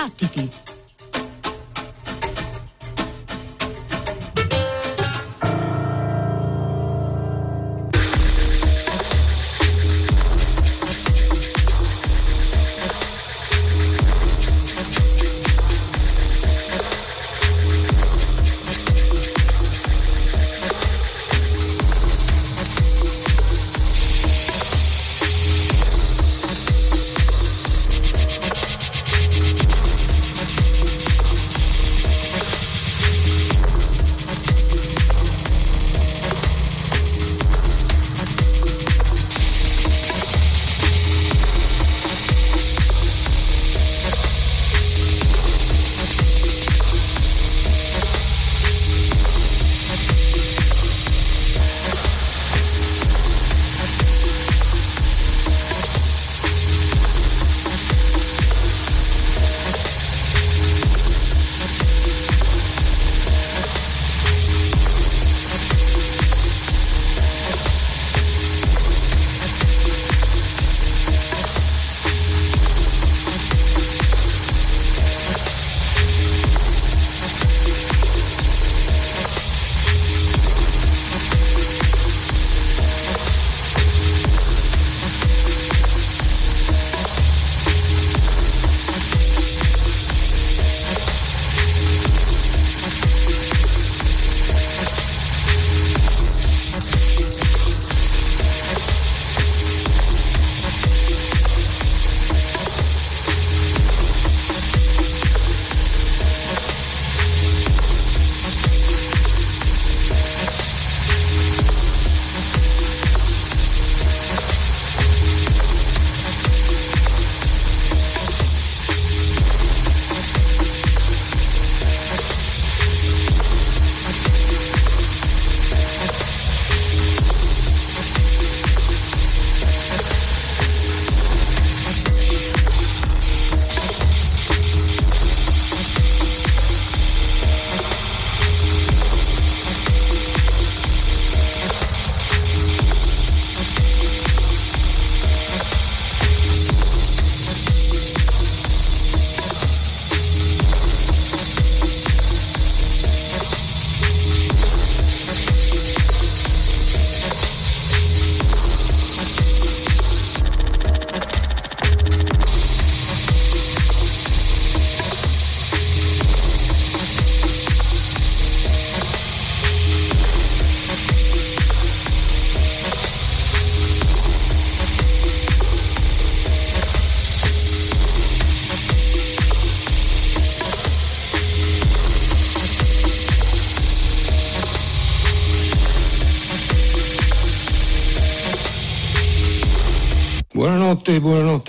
Battiti!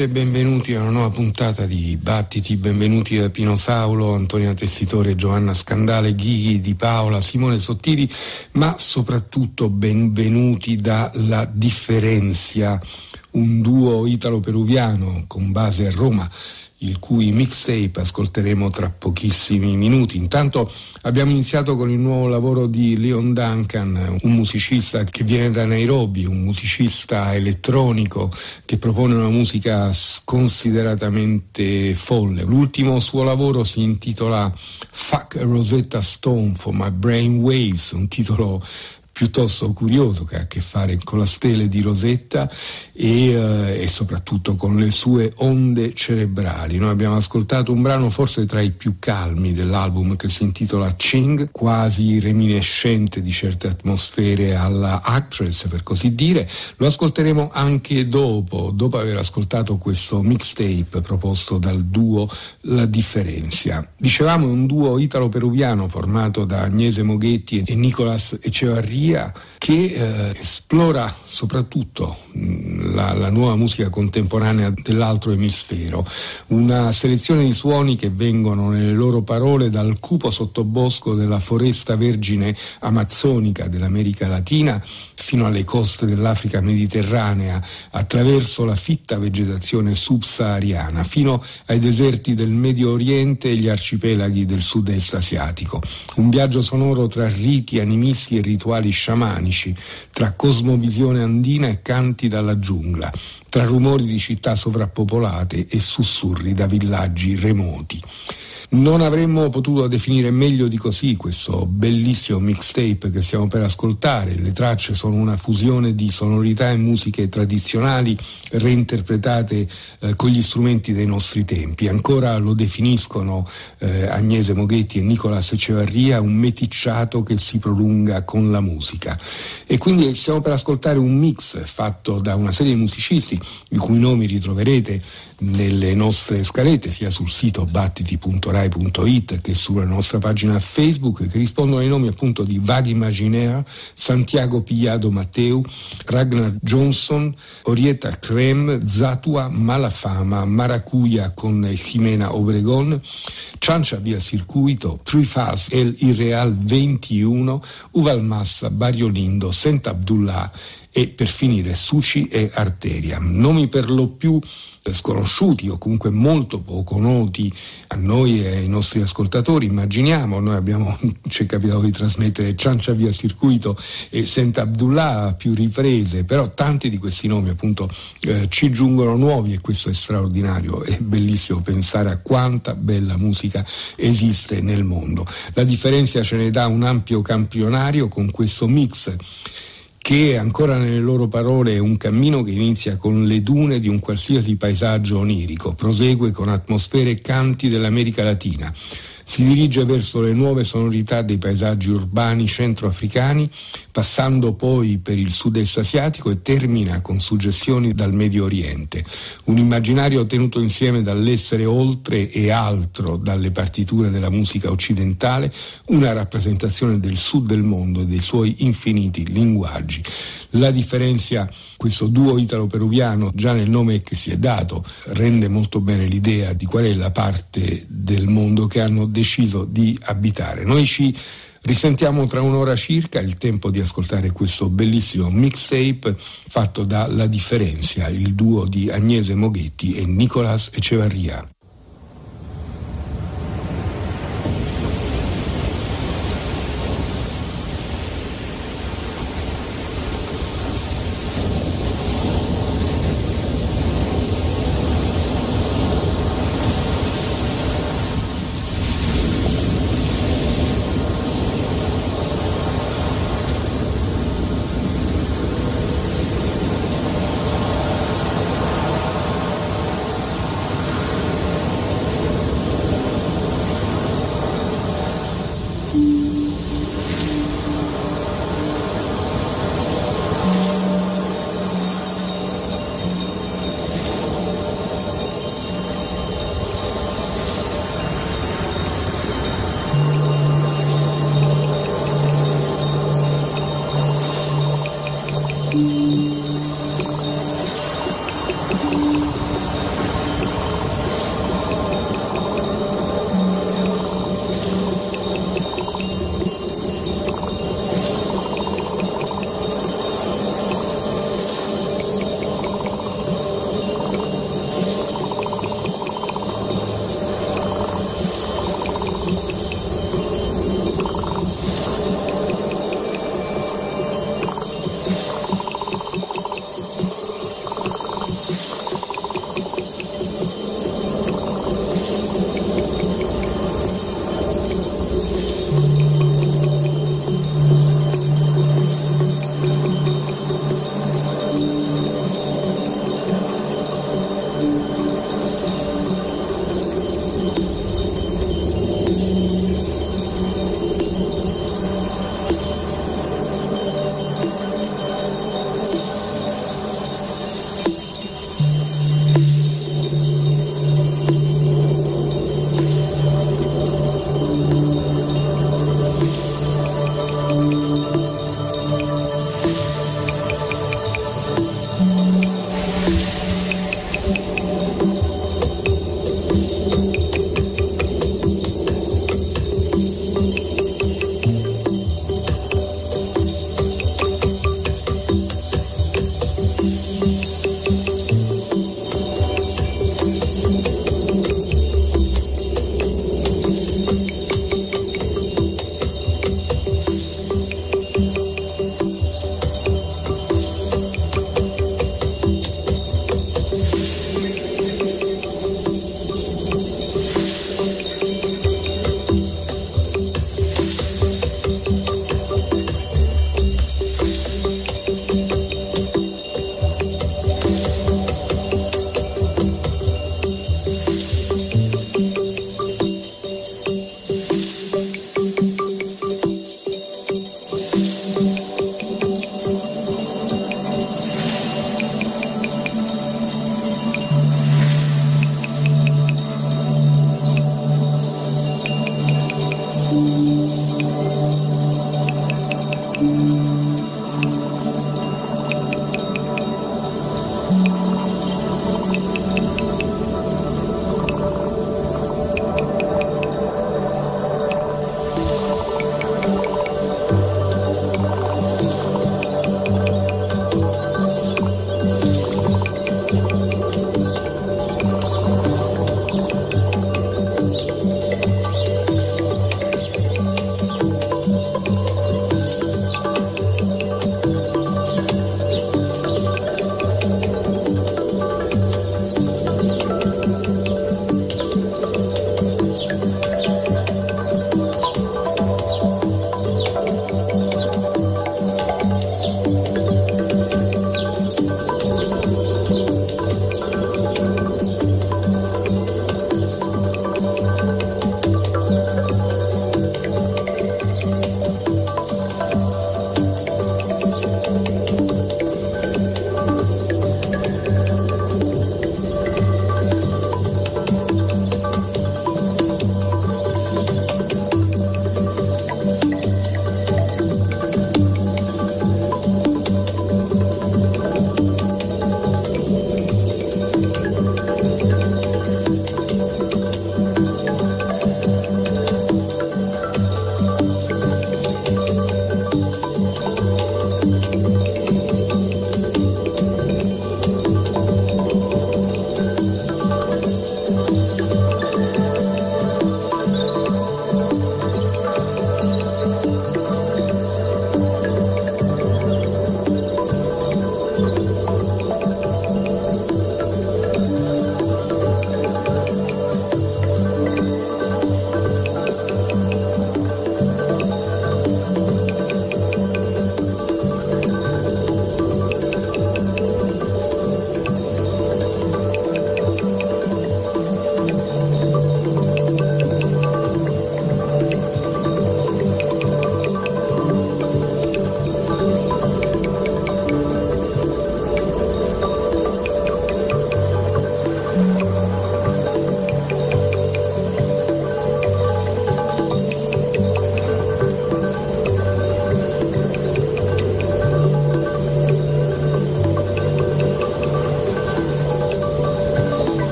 E benvenuti a una nuova puntata di Battiti, benvenuti da Pino Saulo, Antonia Tessitore, Giovanna Scandale, Ghighi Di Paola, Simone Sottili, ma soprattutto benvenuti dalla Differenzia, un duo italo-peruviano con base a Roma il cui mixtape ascolteremo tra pochissimi minuti. Intanto abbiamo iniziato con il nuovo lavoro di Leon Duncan, un musicista che viene da Nairobi, un musicista elettronico che propone una musica sconsideratamente folle. L'ultimo suo lavoro si intitola Fuck Rosetta Stone for My Brain Waves, un titolo piuttosto curioso che ha a che fare con la stele di Rosetta e, eh, e, soprattutto con le sue onde cerebrali. Noi abbiamo ascoltato un brano forse tra i più calmi dell'album che si intitola Ching, quasi reminiscente di certe atmosfere alla Actress per così dire. Lo ascolteremo anche dopo, dopo aver ascoltato questo mixtape proposto dal duo La Differenzia. Dicevamo è un duo italo-peruviano formato da Agnese Moghetti e Nicolas Echevarria poesia che eh, esplora soprattutto mh, mm, la, la, nuova musica contemporanea dell'altro emisfero, una selezione di suoni che vengono nelle loro parole dal cupo sottobosco della foresta vergine amazzonica dell'America Latina fino alle coste dell'Africa mediterranea, attraverso la fitta vegetazione subsahariana, fino ai deserti del Medio Oriente e gli arcipelaghi del sud-est asiatico. Un viaggio sonoro tra riti, animisti e rituali sciamanici, tra cosmovisione andina e canti dalla giungla, tra rumori di città sovrappopolate e sussurri da villaggi remoti. Non avremmo potuto definire meglio di così questo bellissimo mixtape che stiamo per ascoltare. Le tracce sono una fusione di sonorità e musiche tradizionali reinterpretate eh, con gli strumenti dei nostri tempi. Ancora lo definiscono eh, Agnese Moghetti e Nicolas Ecevarria un meticciato che si prolunga con la musica. E quindi stiamo per ascoltare un mix fatto da una serie di musicisti i cui nomi ritroverete nelle nostre scalette sia sul sito battiti.rai.it che sulla nostra pagina Facebook che rispondono ai nomi appunto di Vaghi Imaginaire, Santiago Pigliado Matteu, Ragnar Johnson, Orietta Krem, Zatua Malafama, Maracuya con Jimena Obregon, Ciancia Via Circuito, Trifas El Irreal 21, Uvalmassa, Bariolindo, Saint Abdullah e per finire Suci e Arteria, nomi per lo più sconosciuti o comunque molto poco noti a noi e ai nostri ascoltatori, immaginiamo, noi abbiamo, ci è capitato di trasmettere Ciancia via circuito e Senta Abdullah a più riprese, però tanti di questi nomi appunto eh, ci giungono nuovi e questo è straordinario, è bellissimo pensare a quanta bella musica esiste nel mondo. La differenza ce ne dà un ampio campionario con questo mix che ancora nelle loro parole è un cammino che inizia con le dune di un qualsiasi paesaggio onirico, prosegue con atmosfere e canti dell'America Latina si dirige verso le nuove sonorità dei paesaggi urbani centroafricani, passando poi per il sud-est asiatico e termina con suggestioni dal Medio Oriente. Un immaginario tenuto insieme dall'essere oltre e altro dalle partiture della musica occidentale, una rappresentazione del sud del mondo e dei suoi infiniti linguaggi. La differenza, questo duo italo-peruviano, già nel nome che si è dato, rende molto bene l'idea di qual è la parte del mondo che hanno deciso di abitare. Noi ci Risentiamo tra un'ora circa il tempo di ascoltare questo bellissimo mixtape fatto da La Differenzia, il duo di Agnese Moghetti e Nicolas Ecevarria.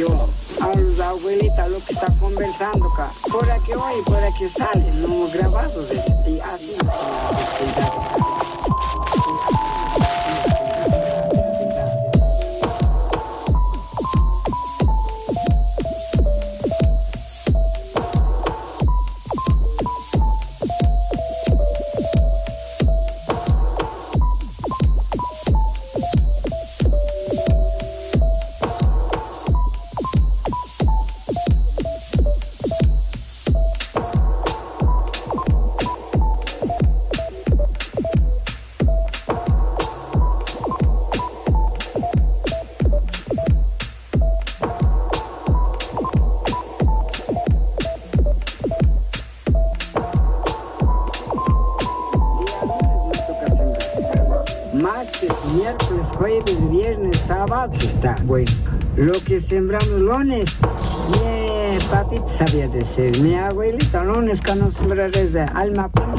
yo. Olha os abuelitas, louco que está conversando, cara. Por aqui, oi, por aqui, sale. No gravados, velho. sembramos lones. Mi papito sabía decir, mi abuelita, lones que no sembrar de alma. Pues.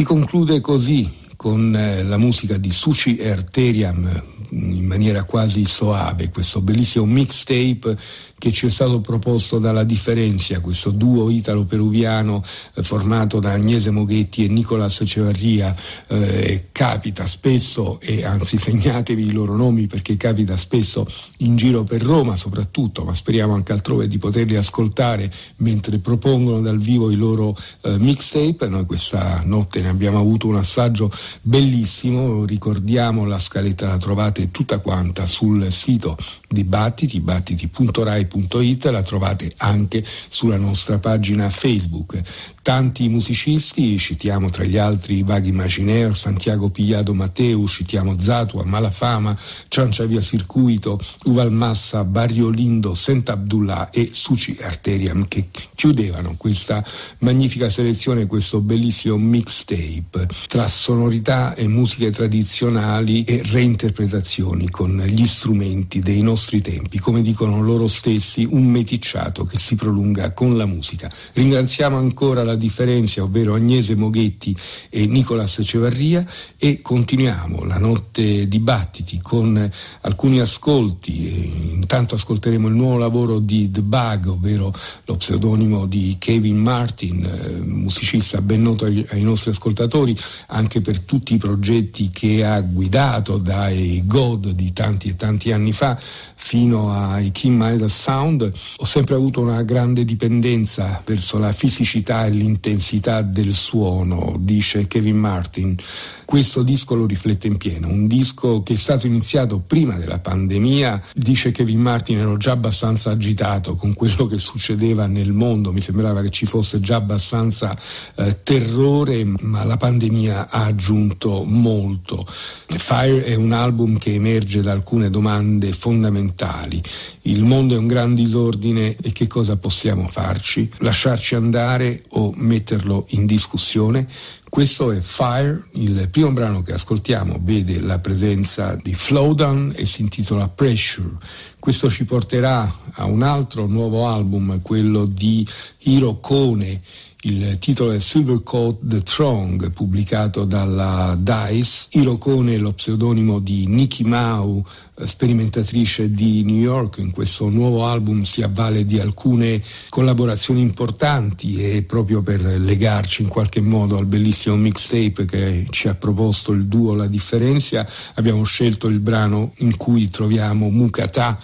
Si conclude così con eh, la musica di Sushi e Arteriam in maniera quasi soave, questo bellissimo mixtape che ci è stato proposto dalla Differenzia, questo duo italo-peruviano eh, formato da Agnese Moghetti e Nicolas Cevarria. Eh, capita spesso, e anzi segnatevi i loro nomi perché capita spesso in giro per Roma soprattutto, ma speriamo anche altrove di poterli ascoltare mentre propongono dal vivo i loro eh, mixtape. Noi questa notte ne abbiamo avuto un assaggio bellissimo, ricordiamo la scaletta la trovate tutta quanta sul sito di Battiti, battiti.rai rai.it, la trovate anche sulla nostra pagina Facebook. Tanti musicisti, citiamo tra gli altri Vaghi Imaginaire, Santiago Pigliado Matteo, citiamo Zatua, Malafama, Ciancia Via Circuito, Uval Massa, Barrio Lindo, Sent'Abdullah e Suci Arteriam che chiudevano questa magnifica selezione, questo bellissimo mixtape tra sonorità e musiche tradizionali e reinterpretazioni con gli strumenti dei nostri tempi, come dicono loro stessi, un meticciato che si prolunga con la musica. Ringraziamo ancora la la differenza, ovvero Agnese Moghetti e Nicolas Cevarria e continuiamo la notte dibattiti con alcuni ascolti. Intanto ascolteremo il nuovo lavoro di The Bug, ovvero lo pseudonimo di Kevin Martin, eh, musicista ben noto ai, nostri ascoltatori anche per tutti i progetti che ha guidato dai God di tanti e tanti anni fa fino ai Kim Midas Sound. Ho sempre avuto una grande dipendenza verso la fisicità e l'intensità del suono, dice Kevin Martin. Questo disco lo riflette in pieno, un disco che è stato iniziato prima della pandemia, dice Kevin Martin ero già abbastanza agitato con quello che succedeva nel mondo, mi sembrava che ci fosse già abbastanza eh, terrore, ma la pandemia ha aggiunto molto. Fire è un album che emerge da alcune domande fondamentali. Il mondo è un gran disordine e che cosa possiamo farci? Lasciarci andare o metterlo in discussione? Questo è Fire, il primo brano che ascoltiamo vede la presenza di Flowdown e si intitola Pressure. Questo ci porterà a un altro nuovo album, quello di Hiro Kone, il titolo è Silver Coat The Throng, pubblicato dalla DICE. Hirokone è lo pseudonimo di Nikki Mau, sperimentatrice di New York, in questo nuovo album si avvale di alcune collaborazioni importanti e proprio per legarci in qualche modo al bellissimo mixtape che ci ha proposto il duo La Differenzia, abbiamo scelto il brano in cui troviamo Mukata,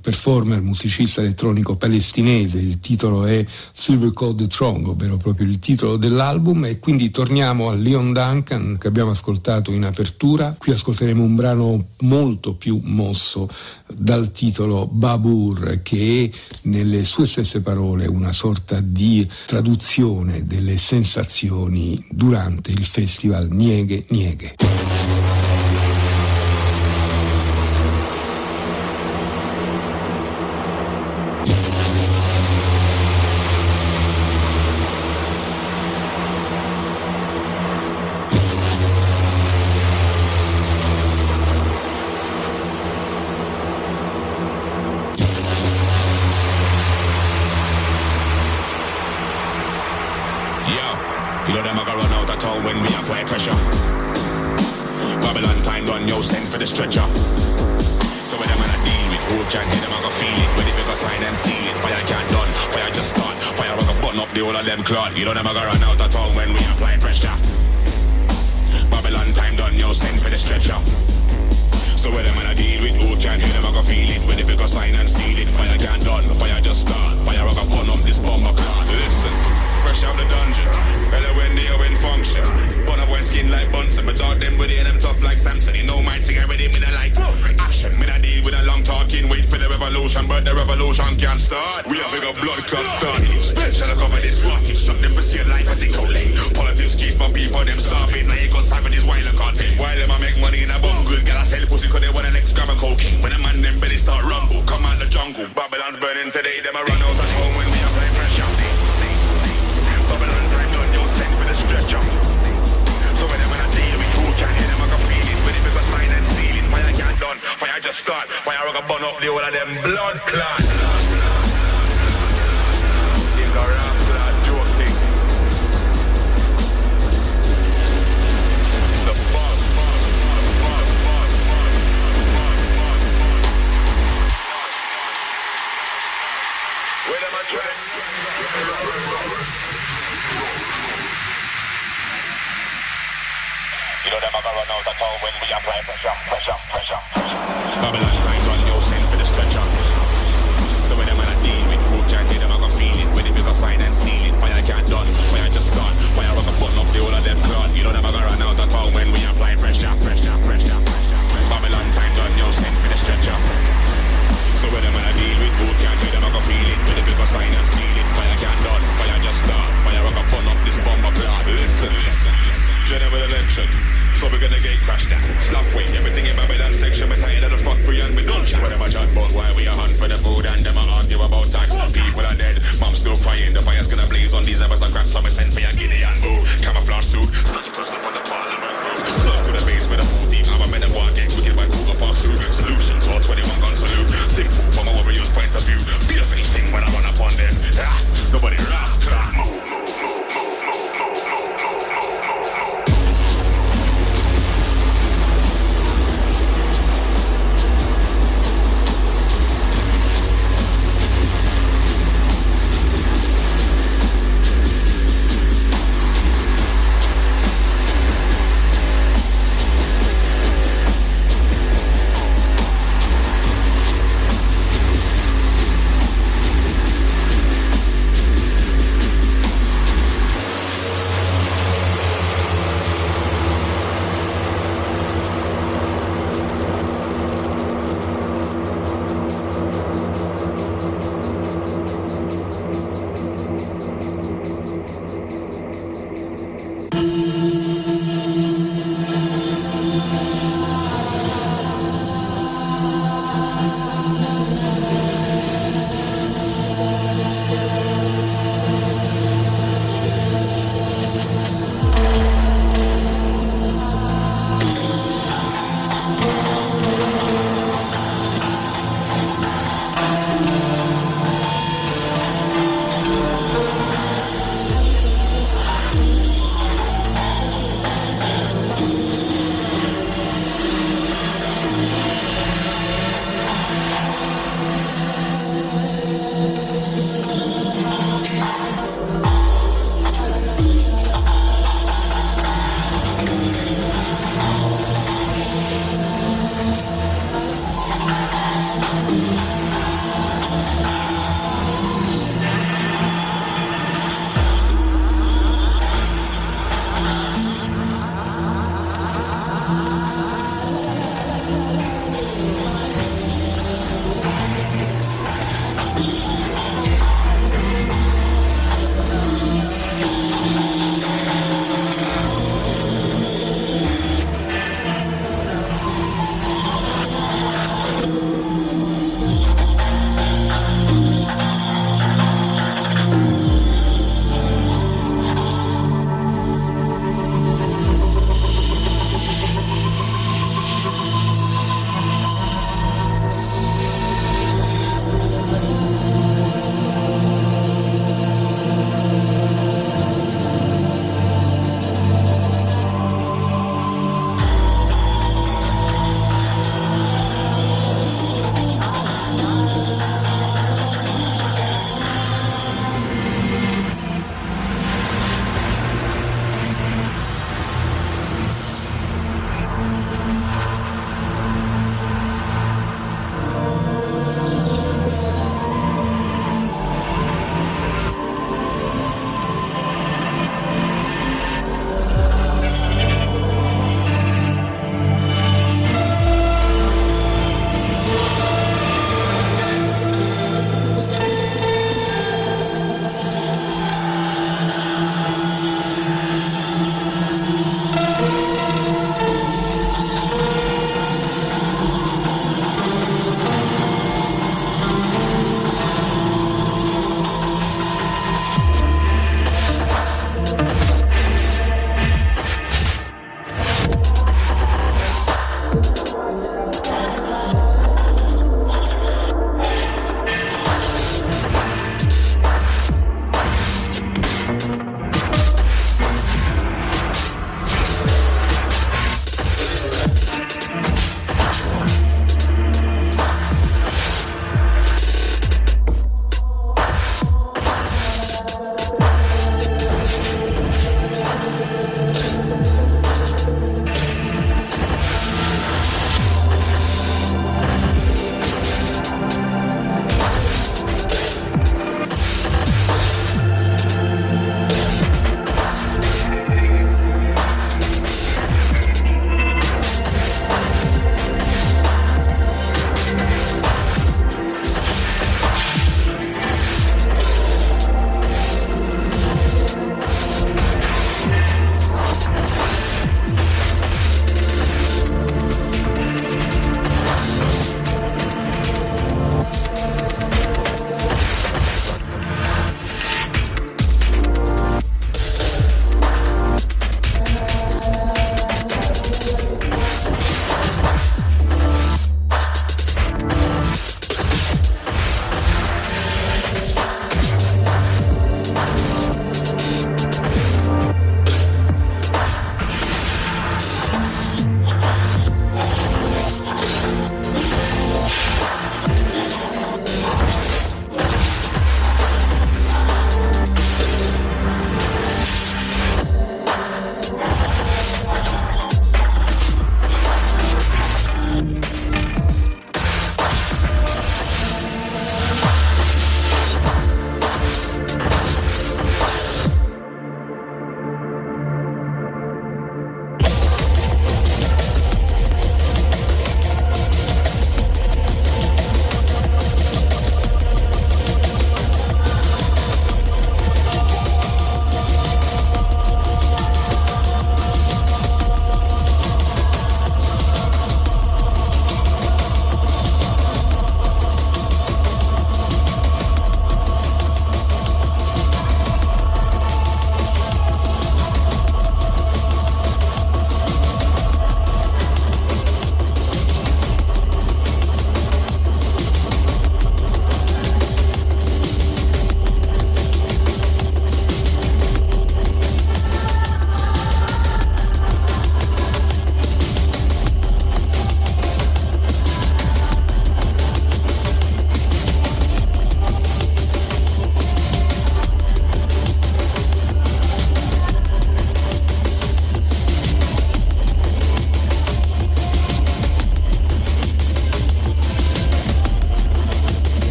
performer, musicista elettronico palestinese, il titolo è Silver Code Throng, ovvero proprio il titolo dell'album e quindi torniamo a Leon Duncan che abbiamo ascoltato in apertura, qui ascolteremo un brano molto più mosso dal titolo Babur, che è nelle sue stesse parole una sorta di traduzione delle sensazioni durante il festival Nieghe Nieghe.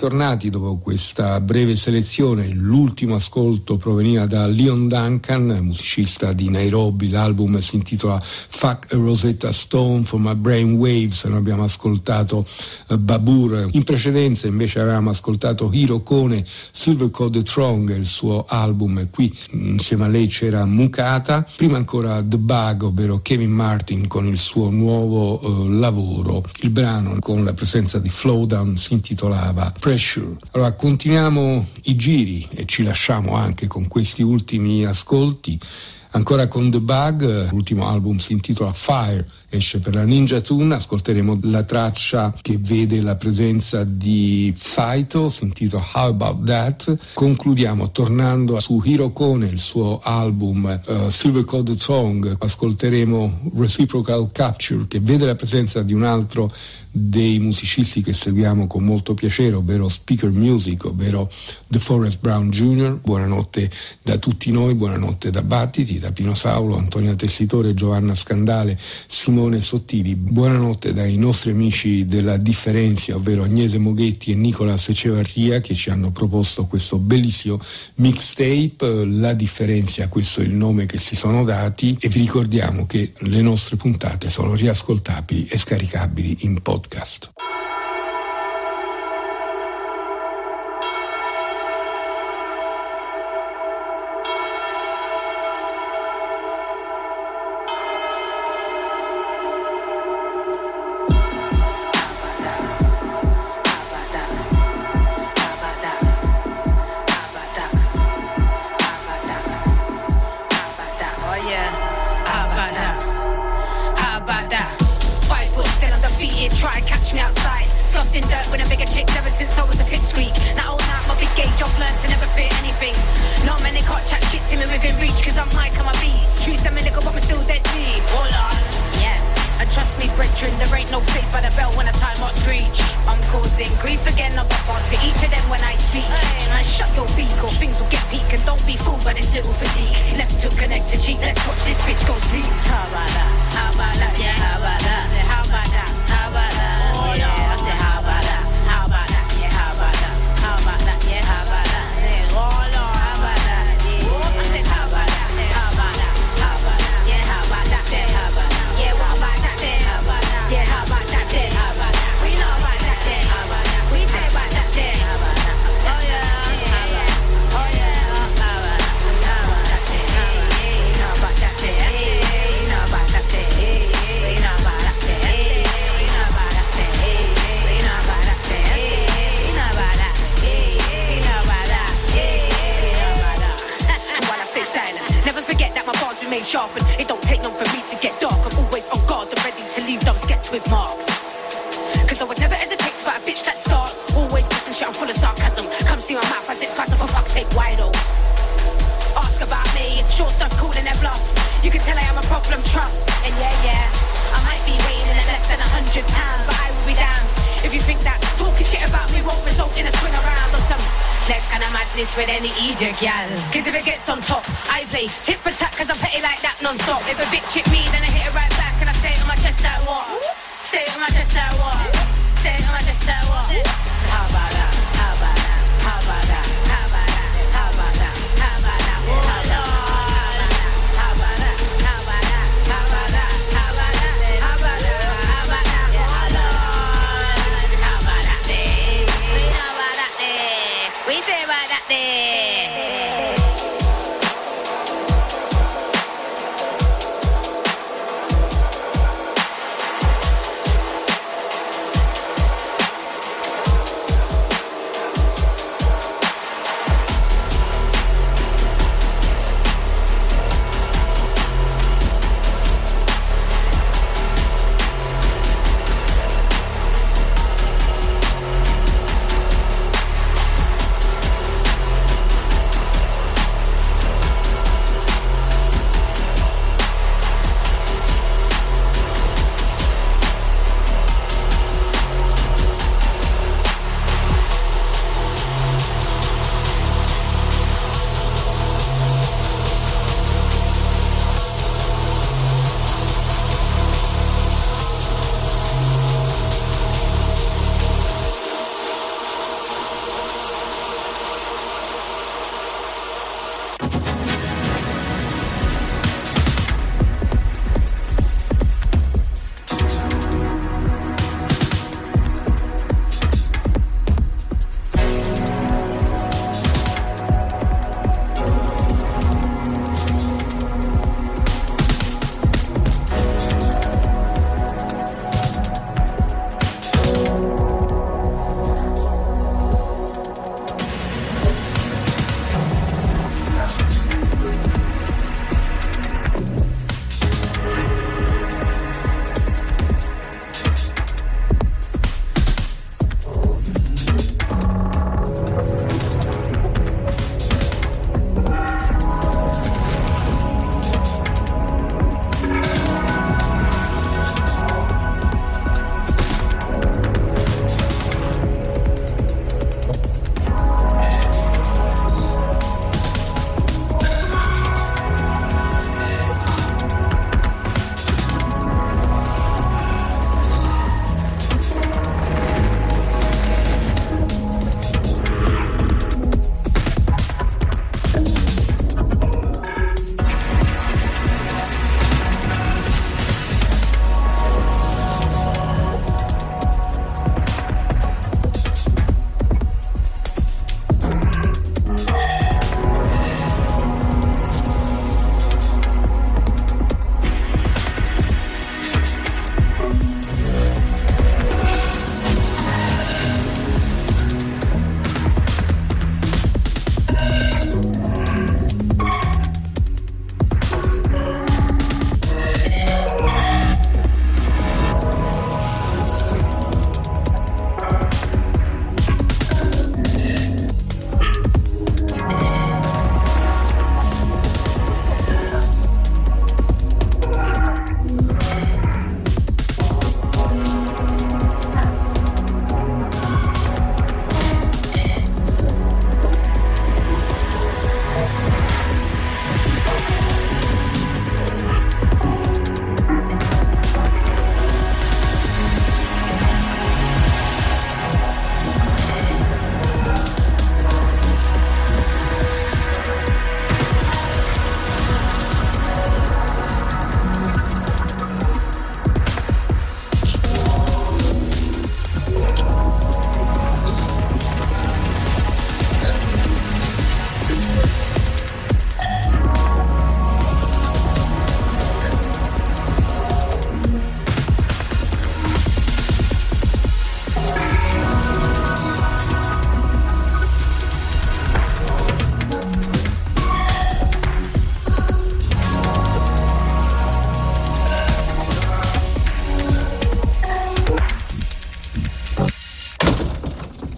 Ritornati dopo questa breve selezione. L'ultimo ascolto proveniva da Leon Duncan, musicista di Nairobi. L'album si intitola Fuck a Rosetta Stone for My Brain Waves. Noi abbiamo ascoltato uh, Babur. In precedenza invece avevamo ascoltato Hiro Kone, Silver Code Throng, il suo album. Qui insieme a lei c'era Mukata. Prima ancora The Bug, ovvero Kevin Martin con il suo nuovo uh, lavoro. Il brano con la presenza di Flowdown si intitolava Pressure. Allora continuiamo i giri e ci lasciamo anche con questi ultimi ascolti. Ancora con The Bug, l'ultimo album si intitola Fire, esce per la Ninja Tune, ascolteremo la traccia che vede la presenza di Saito, si intitola How About That. Concludiamo tornando su Hirokone, il suo album uh, Silver Code Song, ascolteremo Reciprocal Capture che vede la presenza di un altro dei musicisti che seguiamo con molto piacere, ovvero Speaker Music, ovvero The Forest Brown Jr. Buonanotte da tutti noi, buonanotte da Battiti, da Pino Saulo, Antonia Tessitore, Giovanna Scandale, Simone Sottili. Buonanotte dai nostri amici della Differenzia, ovvero Agnese Moghetti e Nicola Secevarria che ci hanno proposto questo bellissimo mixtape. La Differenzia, questo è il nome che si sono dati e vi ricordiamo che le nostre puntate sono riascoltabili e scaricabili in podcast podcast.